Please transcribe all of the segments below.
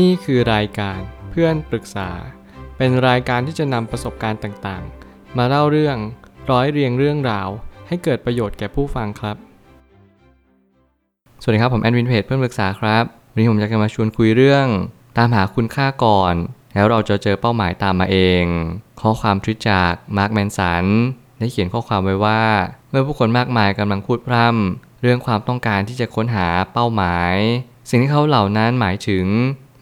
นี่คือรายการเพื่อนปรึกษา เป็นรายการที่จะนำประสบการณ์ต่างๆ มาเล่าเรื่องร้อยเรียงเรื่องราว ให้เกิดประโยชน์แก่ผู้ฟังครับ สวัสดีครับ ผมแอนวินเพจเพื่อนปรึกษาครับวันนี้ผมอยากจะมาชวนคุยเรื่อง ตามหาคุณค่าก่อน แล้วเราจะเจอเป้าหมายตามมาเอง ข้อความทวิตจากมาร์คแมนสันได้เขียนข้อความไว้ว่า เมื่อผู้คนมากมายกำลังพูดพร่ำเรื่องความต้องการที่จะค้นหาเป้าหมาย สิ่งที่เขาเหล่านั้นหมายถึง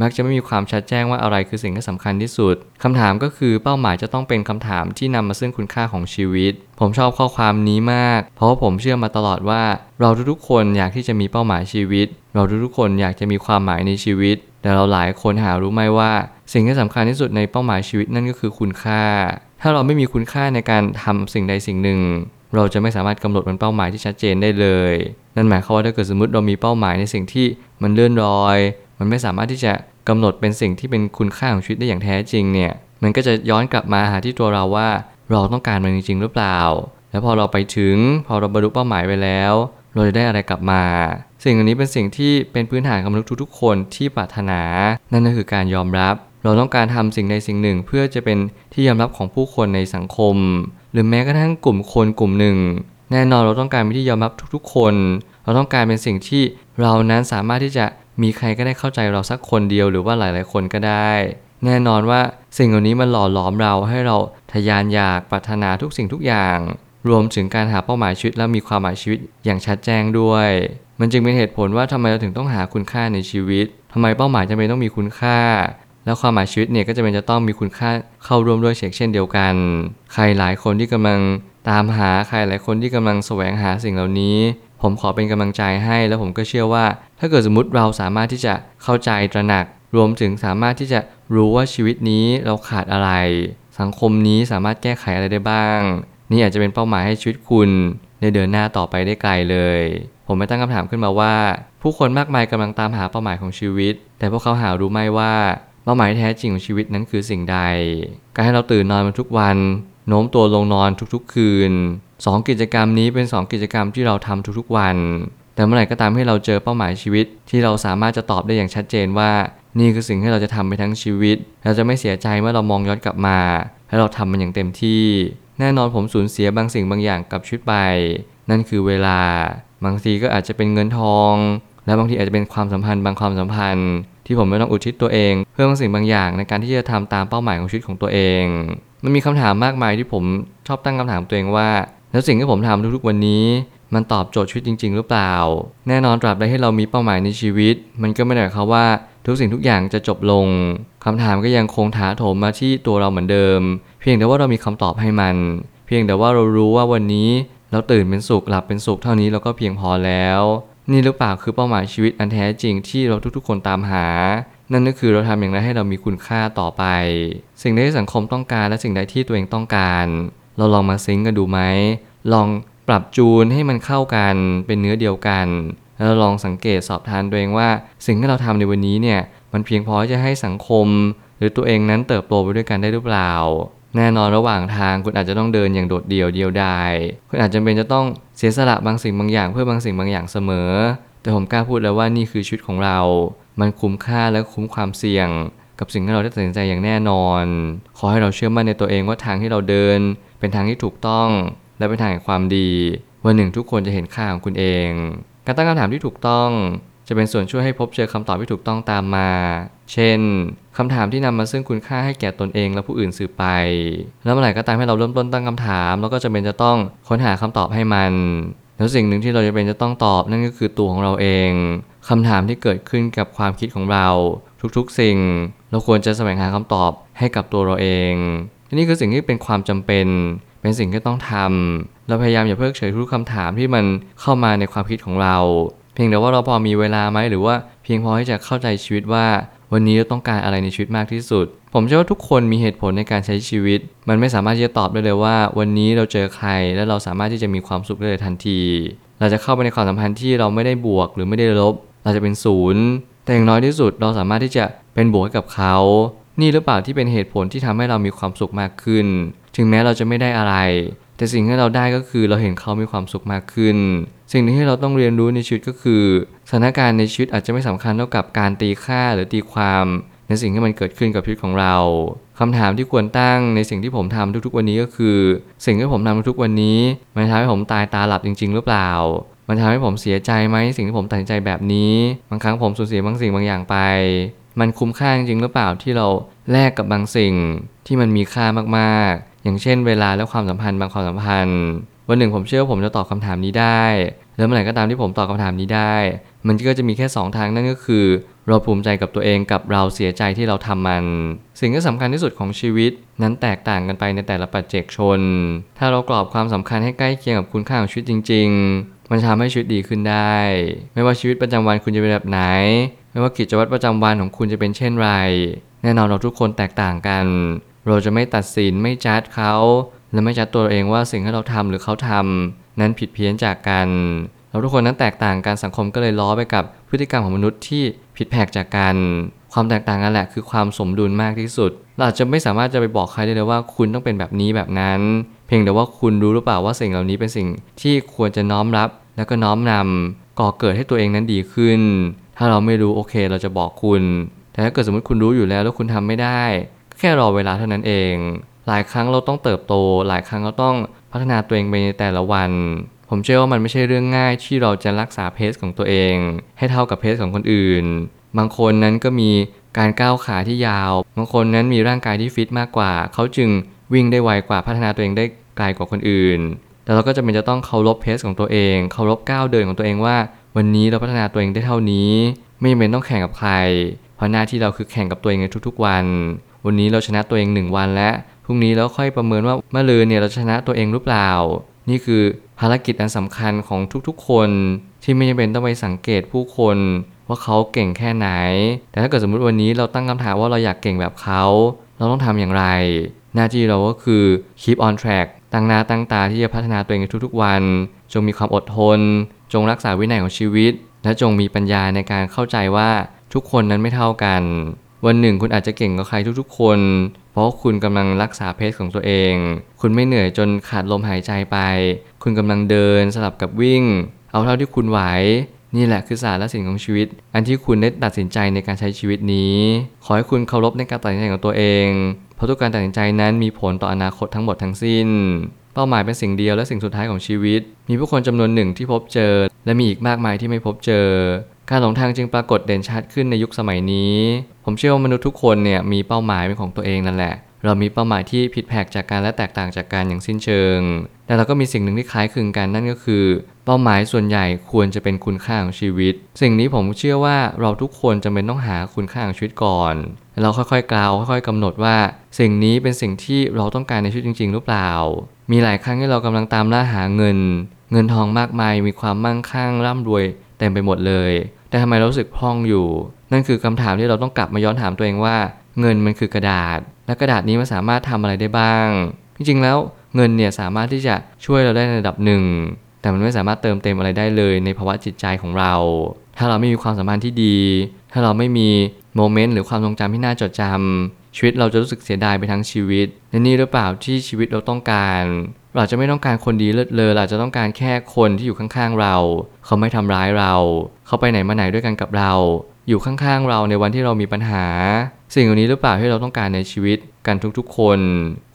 มักจะไม่มีความชัดแจ้งว่าอะไรคือสิ่งที่สำคัญที่สุดคำถามก็คือเป้าหมายจะต้องเป็นคำถามที่นำมาซึ่งคุณค่าของชีวิต ผมชอบข้อความนี้มาก เพราะว่าผมเชื่อมาตลอดว่า เราทุกๆคนอยากที่จะมีเป้าหมายชีวิต เราทุกๆคนอยากจะมีความหมายในชีวิต แต่เราหลายคนหารู้ไหมว่า สิ่งที่สำคัญที่สุดในเป้าหมายชีวิตนั่นก็คือคุณค่า ถ้าเราไม่มีคุณค่าในการทำสิ่งใดสิ่งหนึ่ง เราจะไม่สามารถกำหนดเป็นเป้าหมายที่ชัดเจนได้เลย นั่นหมายความว่าถ้าเกิดสมมติเรามีเป้าหมายในสิ่งที่มันเลื่อนลอย มันไม่สามารถที่จะ กำหนดเป็นสิ่งที่เป็นคุณค่าของชีวิตได้อย่างแท้จริงเนี่ย มันก็จะย้อนกลับมาหาที่ตัวเราว่า เราต้องการมันจริงๆหรือเปล่า แล้วพอเราไปถึง พอเราบรรลุเป้าหมายไปแล้ว เราจะได้อะไรกลับมา สิ่งอันนี้เป็นสิ่งที่เป็นพื้นฐานของมนุษย์ทุกๆคนที่ปรารถนา นั่นก็คือการยอมรับ เราต้องการทำสิ่งใดสิ่งหนึ่ง เพื่อจะเป็นที่ยอมรับของผู้คนในสังคม หรือแม้กระทั่งกลุ่มคนกลุ่มหนึ่ง แน่นอนเราต้องการเป็นที่ยอมรับทุกๆ คน เราต้องการเป็นสิ่งที่เรานั้นสามารถที่จะ มีใครก็ได้เข้าใจเราสักคนเดียวหรือว่าหลาย ๆ คนก็ได้ แน่นอนว่าสิ่งเหล่านี้มันหล่อหลอมเราให้เราทะยานอยากปรารถนาทุกสิ่งทุกอย่าง รวมถึงการหาเป้าหมายชีวิตและมีความหมายชีวิตอย่างชัดแจ้งด้วย มันจึงเป็นเหตุผลว่าทำไมเราถึงต้องหาคุณค่าในชีวิตทำไมเป้าหมายจำเป็นต้องมีคุณค่า แล้วความหมายชีวิตเนี่ยก็จะเป็นจะต้องมีคุณค่าเข้าร่วมด้วยเช่นเดียวกัน ใครหลายคนที่กำลังตามหาใครหลายคนที่กำลังแสวงหาสิ่งเหล่านี้ ผมขอเป็นกำลังใจให้ แล้วผมก็เชื่อว่า ถ้าเกิดสมมติเราสามารถที่จะเข้าใจตระหนัก รวมถึงสามารถที่จะรู้ว่าชีวิตนี้เราขาดอะไร สังคมนี้สามารถแก้ไขอะไรได้บ้าง นี่อาจจะเป็นเป้าหมายให้ชีวิตคุณได้เดินหน้าต่อไปได้ไกลเลย ผมไม่ตั้งคำถามขึ้นมาว่า ผู้คนมากมายกำลังตามหาเป้าหมายของชีวิต แต่พวกเขาหารู้ไหมว่าเป้าหมายแท้จริงของชีวิตนั้นคือสิ่งใด การให้เราตื่นนอนมาทุกวันโน้มตัวลงนอนทุกๆคืน 2 กิจกรรมนี้เป็น 2 กิจกรรมที่เราทำทุกๆวัน แต่เมื่อไหร่ก็ตามให้เราเจอเป้าหมายชีวิต ที่เราสามารถจะตอบได้อย่างชัดเจนว่า นี่คือสิ่งที่เราจะทำไปทั้งชีวิต เราจะไม่เสียใจเมื่อเรามองย้อนกลับมา และเราทำมันอย่างเต็มที่ แน่นอนผมสูญเสียบางสิ่งบางอย่างกับชีวิตไป นั่นคือเวลา บางทีก็อาจจะเป็นเงินทอง และบางทีอาจจะเป็นความสัมพันธ์บางความสัมพันธ์ ที่ผมไม่ต้องอุทิศตัวเอง เพื่อบางสิ่งบางอย่างในการที่จะทำตามเป้าหมายของชีวิตของตัวเอง มันมีคำถามมากมายที่ผมชอบตั้งคำถามตัวเองว่า แล้วสิ่งที่ผมทำทุกๆวันนี้ มันตอบโจทย์ชีวิตจริง ๆ หรือเปล่า แน่นอนตราบใดที่เรามีเป้าหมายในชีวิต มันก็ไม่ได้หมายความว่าทุกสิ่งทุกอย่างจะจบลงคำถามก็ยังคงถาโถมมาที่ตัวเราเหมือนเดิม เพียงแต่ว่าเรามีคำตอบให้มัน เพียงแต่ว่าเรารู้ว่าวันนี้เราตื่นเป็นสุขหลับเป็นสุขเท่านี้เราก็เพียงพอแล้ว นี่หรือเปล่าคือเป้าหมายชีวิตอันแท้จริงที่เราทุกๆ คนตามหา นั่นก็คือเราทำอย่างไรให้เรามีคุณค่าต่อไป สิ่งใดที่สังคมต้องการและสิ่งใดที่ตัวเองต้องการ เราลองมาซิงกันดูไหมลอง ปรับจูนให้มันเข้ากันเป็นเนื้อเดียวกันแล้วลองสังเกตสอบทานตัวเองว่า สิ่งที่เราทำในวันนี้เนี่ยมันเพียงพอจะให้สังคม หรือตัวเองนั้นเติบโตไปด้วยกันได้หรือเปล่า แน่นอนระหว่างทางคุณอาจจะต้องเดินอย่างโดดเดี่ยวเดียวดายคุณอาจจะเป็นจะต้องเสียสละบางสิ่งบางอย่างเพื่อบางสิ่งบางอย่างเสมอ แต่ผมกล้าพูดแล้วว่านี่คือชีวิตของเรา มันคุ้มค่าและคุ้มความเสี่ยง กับสิ่งที่เราได้ตัดสินใจอย่างแน่นอน ขอให้เราเชื่อมั่นในตัวเองว่าทางที่เราเดิน เป็นทางที่ถูกต้อง และเป็นทางแห่งความดี วันหนึ่งทุกคนจะเห็นค่าของคุณเอง การตั้งคำถามที่ถูกต้อง จะเป็นส่วนช่วยให้พบเจอคำตอบที่ถูกต้องตามมา เช่นคำถามที่นำมาซึ่งคุณค่าให้แก่ตนเองและผู้อื่นสืบไป แล้วเมื่อไหร่ก็ตามให้เราเริ่มต้นตั้งคำถาม แล้วก็จะเป็นจะต้องค้นหาคำตอบให้มัน แล้วสิ่งหนึ่งที่เราจะเป็นจะต้องตอบนั่นก็คือตัวของเราเองคำถามที่เกิดขึ้นกับความคิดของเรา ทุกๆสิ่ง เราควรจะแสวงหาคำตอบให้กับตัวเราเองนี่คือสิ่งที่เป็นความจำเป็น เป็นสิ่งที่ต้องทำเราพยายามอย่าเพิกเฉยทุกคำถามที่มันเข้ามาในความคิดของเรา เพียงแต่ว่าเราพอมีเวลาไหมหรือว่าเพียงพอที่จะเข้าใจชีวิตว่า วันนี้เราต้องการอะไรในชีวิตมากที่สุด ผมเชื่อว่าทุกคนมีเหตุผลในการใช้ชีวิต มันไม่สามารถที่จะตอบได้เลยว่า วันนี้เราเจอใครและเราสามารถที่จะมีความสุขได้เลยทันที เราจะเข้าไปในความสัมพันธ์ที่เราไม่ได้บวกหรือไม่ได้ลบ เราจะเป็นศูนย์แต่อย่างน้อยที่สุดเราสามารถที่จะเป็นบวกกับเขา นี่หรือเปล่าที่เป็นเหตุผลที่ทำให้เรามีความสุขมากขึ้น ถึงแม้เราจะไม่ได้อะไร แต่สิ่งที่เราได้ก็คือเราเห็นเขามีความสุขมากขึ้น สิ่งหนึงที่เราต้องเรียนรู้ในชีวิตก็คือสถานการณ์ในชีวิตอาจจะไม่สำคัญเท่ากับการตีค่าหรือตีความในสิ่งที่มันเกิดขึ้นกับชีวิตของเราคำถามที่ควรตั้งในสิ่งที่ผมทำทุกๆ วันนี้ก็คือ สิ่งที่ผมทำทุกๆวันนี้ มันทำให้ผมตายตาหลับจริง ๆ หรือเปล่า มันทำให้ผมเสียใจไหมสิ่งที่ผมตัดสินใจแบบนี้บางครั้งผมสูญเสียบางสิ่งบางอย่างไป มันคุ้มค่าจริงหรือเปล่าที่เราแลกกับบางสิ่งที่มันมีค่ามากๆ อย่างเช่นเวลาและความสัมพันธ์บางความสัมพันธ์ วันหนึ่งผมเชื่อว่าผมจะตอบคำถามนี้ได้ แล้วเมื่อไหร่ก็ตามที่ผมตอบคำถามนี้ได้ มันก็จะมีแค่ 2 ทางนั่นก็คือ เราภูมิใจกับตัวเองกับเราเสียใจที่เราทำมัน สิ่งที่สำคัญที่สุดของชีวิต นั้นแตกต่างกันไปในแต่ละปัจเจกชน ถ้าเรากรอบความสำคัญให้ใกล้เคียงกับคุณค่าของชีวิตจริง ๆ มันจะทำให้ชีวิตดีขึ้นได้ ไม่ว่าชีวิตประจำวันคุณจะเป็นแบบไหน ไม่ว่ากิจวัตรประจำวันของคุณจะเป็นเช่นไร แน่นอนเราทุกคนแตกต่างกัน เราจะไม่ตัดสินไม่จัดเขา และไม่จัดตัวเองว่าสิ่งที่เราทำหรือเขาทำนั้นผิดเพี้ยนจากกันเราทุกคนนั้นแตกต่างกันสังคมก็เลยล้อไปกับพฤติกรรมของมนุษย์ที่ผิดแผกจากกัน ความแตกต่างกันแหละคือความสมดุลมากที่สุด เราจะไม่สามารถจะไปบอกใครได้เลยว่าคุณต้องเป็นแบบนี้แบบนั้น เพียงแต่ว่าคุณรู้หรือเปล่าว่าสิ่งเหล่านี้เป็นสิ่งที่ควรจะน้อมรับ แล้วก็น้อมนำก่อเกิดให้ตัวเองนั้นดีขึ้น ถ้าเราไม่รู้โอเค เราจะบอกคุณ แต่ถ้าเกิดสมมติคุณรู้อยู่แล้วแล้วคุณทำไม่ได้ แค่รอเวลาเท่านั้นเอง หลายครั้งเราต้องเติบโต หลายครั้งเราต้องพัฒนาตัวเองไปในแต่ละวัน ผมเชื่อว่ามันไม่ใช่เรื่องง่ายที่เราจะรักษาเพสของตัวเอง ให้เท่ากับเพสของคนอื่น บางคนนั้นก็มีการก้าวขาที่ยาว บางคนนั้นมีร่างกายที่ฟิตมากกว่า เขาจึงวิ่งได้ไวกว่าพัฒนาตัวเองได้ไกลกว่าคนอื่น แต่เราก็จะเป็นจะต้องเคารพเพสของตัวเอง เคารพก้าวเดินของตัวเองว่า วันนี้เราพัฒนาตัวเองได้เท่านี้ ไม่จำเป็นต้องแข่งกับใคร เพราะหน้าที่เราคือแข่งกับตัวเองในทุกๆวัน วันนี้เราชนะตัวเองหนึ่งวันแล้วพรุ่งนี้เราค่อยประเมินว่าเมื่อลืนเนี่ยเราชนะตัวเองหรือเปล่า นี่คือภารกิจอันสำคัญของทุกๆ คนที่ไม่จำเป็นต้องไปสังเกตผู้คนว่าเขาเก่งแค่ไหน แต่ถ้าเกิดสมมุติวันนี้เราตั้งคำถามว่าเราอยากเก่งแบบเขา เราต้องทำอย่างไร หน้าที่เราก็คือ keep on track ตั้งหน้าตั้งตาที่จะพัฒนาตัวเองทุกๆ วัน จงมีความอดทน จงรักษาวินัยของชีวิต และจงมีปัญญาในการเข้าใจว่าทุกคนนั้นไม่เท่ากัน วันหนึ่งคุณอาจจะเก่งกว่าใครทุกๆคน เพราะคุณกำลังรักษาเพศของตัวเอง คุณไม่เหนื่อยจนขาดลมหายใจไป คุณกำลังเดินสลับกับวิ่ง เอาเท่าที่คุณไหว นี่แหละคือสารและสิ่งของชีวิต อันที่คุณได้ตัดสินใจในการใช้ชีวิตนี้ ขอให้คุณเคารพในการตัดสินใจของตัวเอง เพราะทุกการตัดสินใจนั้นมีผลต่ออนาคตทั้งหมดทั้งสิ้นเป้าหมายเป็นสิ่งเดียวและสิ่งสุดท้ายของชีวิต มีผู้คนจำนวนหนึ่งที่พบเจอ และมีอีกมากมายที่ไม่พบเจอ การหลงทางจึงปรากฏเด่นชัดขึ้นในยุคสมัยนี้ ผมเชื่อว่ามนุษย์ทุกคนเนี่ยมีเป้าหมายเป็นของตัวเองนั่นแหละ เรามีเป้าหมายที่ผิดแผกจากกันและแตกต่างจากกันอย่างสิ้นเชิง แต่เราก็มีสิ่งหนึ่งที่คล้ายคลึงกันนั่นก็คือ เป้าหมายส่วนใหญ่ควรจะเป็นคุณค่าของชีวิต สิ่งนี้ผมเชื่อว่าเราทุกคนจำเป็นต้องหาคุณค่าของชีวิตก่อนแล้วเราค่อยๆกล่าวค่อยๆกำหนดว่า สิ่งนี้เป็นสิ่งที่เราต้องการในชีวิตจริง ๆ หรือเปล่า มีหลายครั้งที่เรากำลังตามล่าหาเงิน เงินทองมากมายมีความมั่งคั่งร่ำรวยเต็มไปหมดเลย แต่ทำไมเรารู้สึกพร่องอยู่ นั่นคือคำถามที่เราต้องกลับมาย้อนถามตัวเองว่า เงินมันคือกระดาษ และกระดาษนี้มันสามารถทำอะไรได้บ้าง จริงๆแล้วเงินเนี่ยสามารถที่จะช่วยเราได้ในระดับหนึ่ง แต่มันไม่สามารถเติมเต็มอะไรได้เลยในภาวะจิตใจของเรา ถ้าเราไม่มีความสัมพันธ์ที่ดี ถ้าเราไม่มีโมเมนต์หรือความทรงจำที่น่าจดจำชีวิตเราจะรู้สึกเสียดายไปทั้งชีวิตและนี่หรือเปล่าที่ชีวิตเราต้องการ เราจะไม่ต้องการคนดีเลิศเลอเราจะต้องการแค่คนที่อยู่ข้างๆเรา เขาไม่ทำร้ายเรา เขาไปไหนมาไหนด้วยกันกับเรา อยู่ข้างๆเราในวันที่เรามีปัญหา สิ่งเหล่านี้หรือเปล่าที่เราต้องการในชีวิตกันทุกๆ คน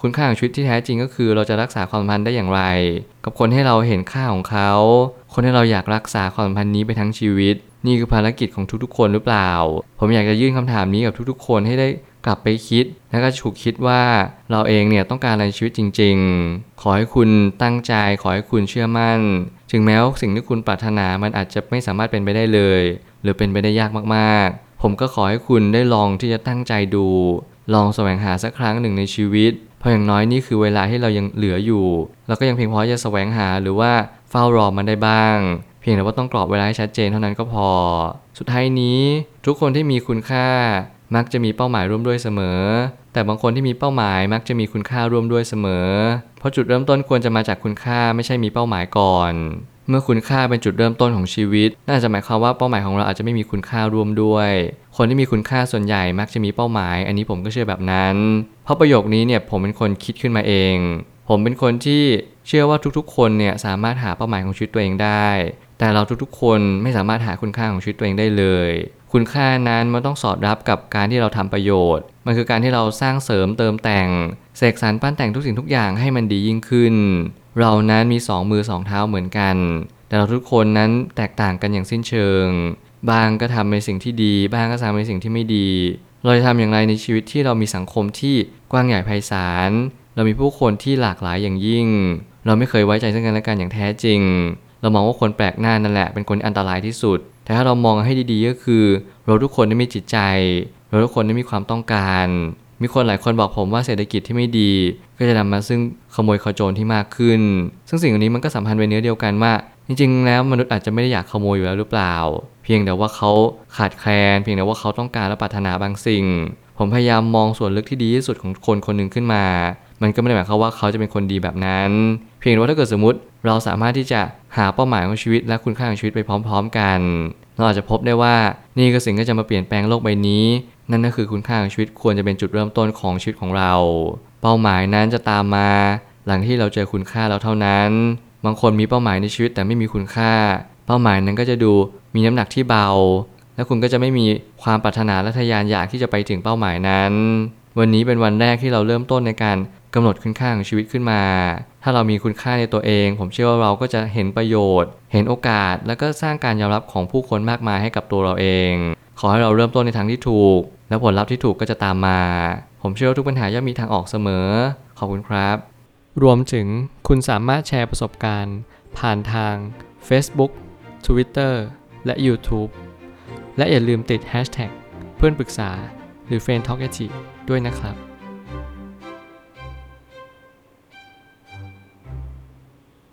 คุณค่าของชีวิตที่แท้จริงก็คือ เราจะรักษาความสัมพันธ์ได้อย่างไร กับคนให้เราเห็นค่าของเขา คนที่เราอยากรักษาความสัมพันธ์นี้ไปทั้งชีวิต นี่คือภารกิจของทุกๆ คนหรือเปล่า ผมอยากจะยื่นคำถามนี้กับทุกๆ คนให้ได้ กลับไปคิด แล้วก็ฉุกคิดว่าเราเองเนี่ยต้องการอะไรในชีวิตจริง ๆ ขอให้คุณตั้งใจ ขอให้คุณเชื่อมั่น ถึงแม้ว่าสิ่งที่คุณปรารถนามันอาจจะไม่สามารถเป็นไปได้เลย หรือเป็นไปได้ยากมากๆ ผมก็ขอให้คุณได้ลองที่จะตั้งใจดู ลองแสวงหาสักครั้งหนึ่งในชีวิต เพราะอย่างน้อยนี่คือเวลาที่เรายังเหลืออยู่ เราก็ยังเพียงพอจะแสวงหาหรือว่าเฝ้ารอมันได้บ้างเพียงแต่ว่าต้องกรอบเวลาให้ชัดเจนเท่านั้นก็พอ สุดท้ายนี้ทุกคนที่มีคุณค่า มักจะมีเป้าหมายร่วมด้วยเสมอ แต่บางคนที่มีเป้าหมายมักจะมีคุณค่าร่วมด้วยเสมอ เพราะจุดเริ่มต้นควรจะมาจากคุณค่าไม่ใช่มีเป้าหมายก่อน เมื่อคุณค่าเป็นจุดเริ่มต้นของชีวิต น่าจะหมายความว่าเป้าหมายของเราอาจจะไม่มีคุณค่าร่วมด้วย คนที่มีคุณค่าส่วนใหญ่มักจะมีเป้าหมาย อันนี้ผมก็เชื่อแบบนั้น เพราะประโยคนี้เนี่ยผมเป็นคนคิดขึ้นมาเอง ผมเป็นคนที่เชื่อว่าทุกๆ คนเนี่ยสามารถหาเป้าหมายของชีวิตตัวเองได้ แต่เราทุกๆ คนไม่สามารถหาคุณค่าของชีวิตตัวเองได้เลย คุณค่านั้นมันต้องสอดรับกับการที่เราทำประโยชน์ มันคือการที่เราสร้างเสริมเติมแต่ง เสกสรรปั้นแต่งทุกสิ่งทุกอย่างให้มันดียิ่งขึ้น เรานั้นมีสองมือสองเท้าเหมือนกัน แต่เราทุกคนนั้นแตกต่างกันอย่างสิ้นเชิง บางก็ทำในสิ่งที่ดีบ้างก็ทำในสิ่งที่ไม่ดี เราจะทำอย่างไรในชีวิตที่เรามีสังคมที่กว้างใหญ่ไพศาล เรามีผู้คนที่หลากหลายอย่างยิ่ง เราไม่เคยไว้ใจซึ่งกันและกันอย่างแท้จริง เรามองว่าคนแปลกหน้านั่นแหละเป็นคนอันตรายที่สุด แต่ถ้าเรามองให้ดีๆก็คือ เราทุกคนได้มีจิตใจ เราทุกคนได้มีความต้องการ มีคนหลายคนบอกผมว่าเศรษฐกิจที่ไม่ดี ก็จะนำมาซึ่งขโมยขโจรที่มากขึ้น ซึ่งสิ่งเหล่านี้มันก็สัมพันธ์เป็นเนื้อเดียวกันว่า จริงๆ แล้วมนุษย์อาจจะไม่ได้อยากขโมยอยู่แล้วหรือเปล่า เพียงแต่ว่าเขาขาดแคลน เพียงแต่ว่าเขาต้องการและปรารถนาบางสิ่ง ผมพยายามมองส่วนลึกที่ดีที่สุดของคนคนหนึ่งขึ้นมา มันก็ไม่ได้หมายความว่าเขาจะเป็นคนดีแบบนั้น เพียงแต่ว่าถ้าเกิดสมมติเราสามารถที่จะ หาเป้าหมายของชีวิตและคุณค่าของชีวิตไปพร้อม ๆ กัน เราอาจจะพบได้ว่านี่คือสิ่งที่จะมาเปลี่ยนแปลงโลกใบนี้ นั่นก็คือคุณค่าของชีวิตควรจะเป็นจุดเริ่มต้นของชีวิตของเรา เป้าหมายนั้นจะตามมา หลังที่เราเจอคุณค่าแล้วเท่านั้น บางคนมีเป้าหมายในชีวิตแต่ไม่มีคุณค่า เป้าหมายนั้นก็จะดูมีน้ำหนักที่เบา และคุณก็จะไม่มีความปรารถนาและทะยานอยากที่จะไปถึงเป้าหมายนั้น วันนี้เป็นวันแรกที่เราเริ่มต้นในการ กำหนดคุณค่าของชีวิตขึ้นมา ถ้าเรามีคุณค่าในตัวเอง ผมเชื่อว่าเราก็จะเห็นประโยชน์ เห็นโอกาส แล้วก็สร้างการยอมรับของผู้คนมากมายให้กับตัวเราเอง ขอให้เราเริ่มต้นในทางที่ถูก และผลลัพธ์ที่ถูกก็จะตามมา ผมเชื่อว่าทุกปัญหาย่อมมีทางออกเสมอ ขอบคุณครับ รวมถึงคุณสามารถแชร์ประสบการณ์ ผ่านทาง Facebook Twitter และ YouTube และอย่าลืมติด Hashtag เพื่อนปรึกษาหรือ f r ร e n d t a l k ด้วยนะครับ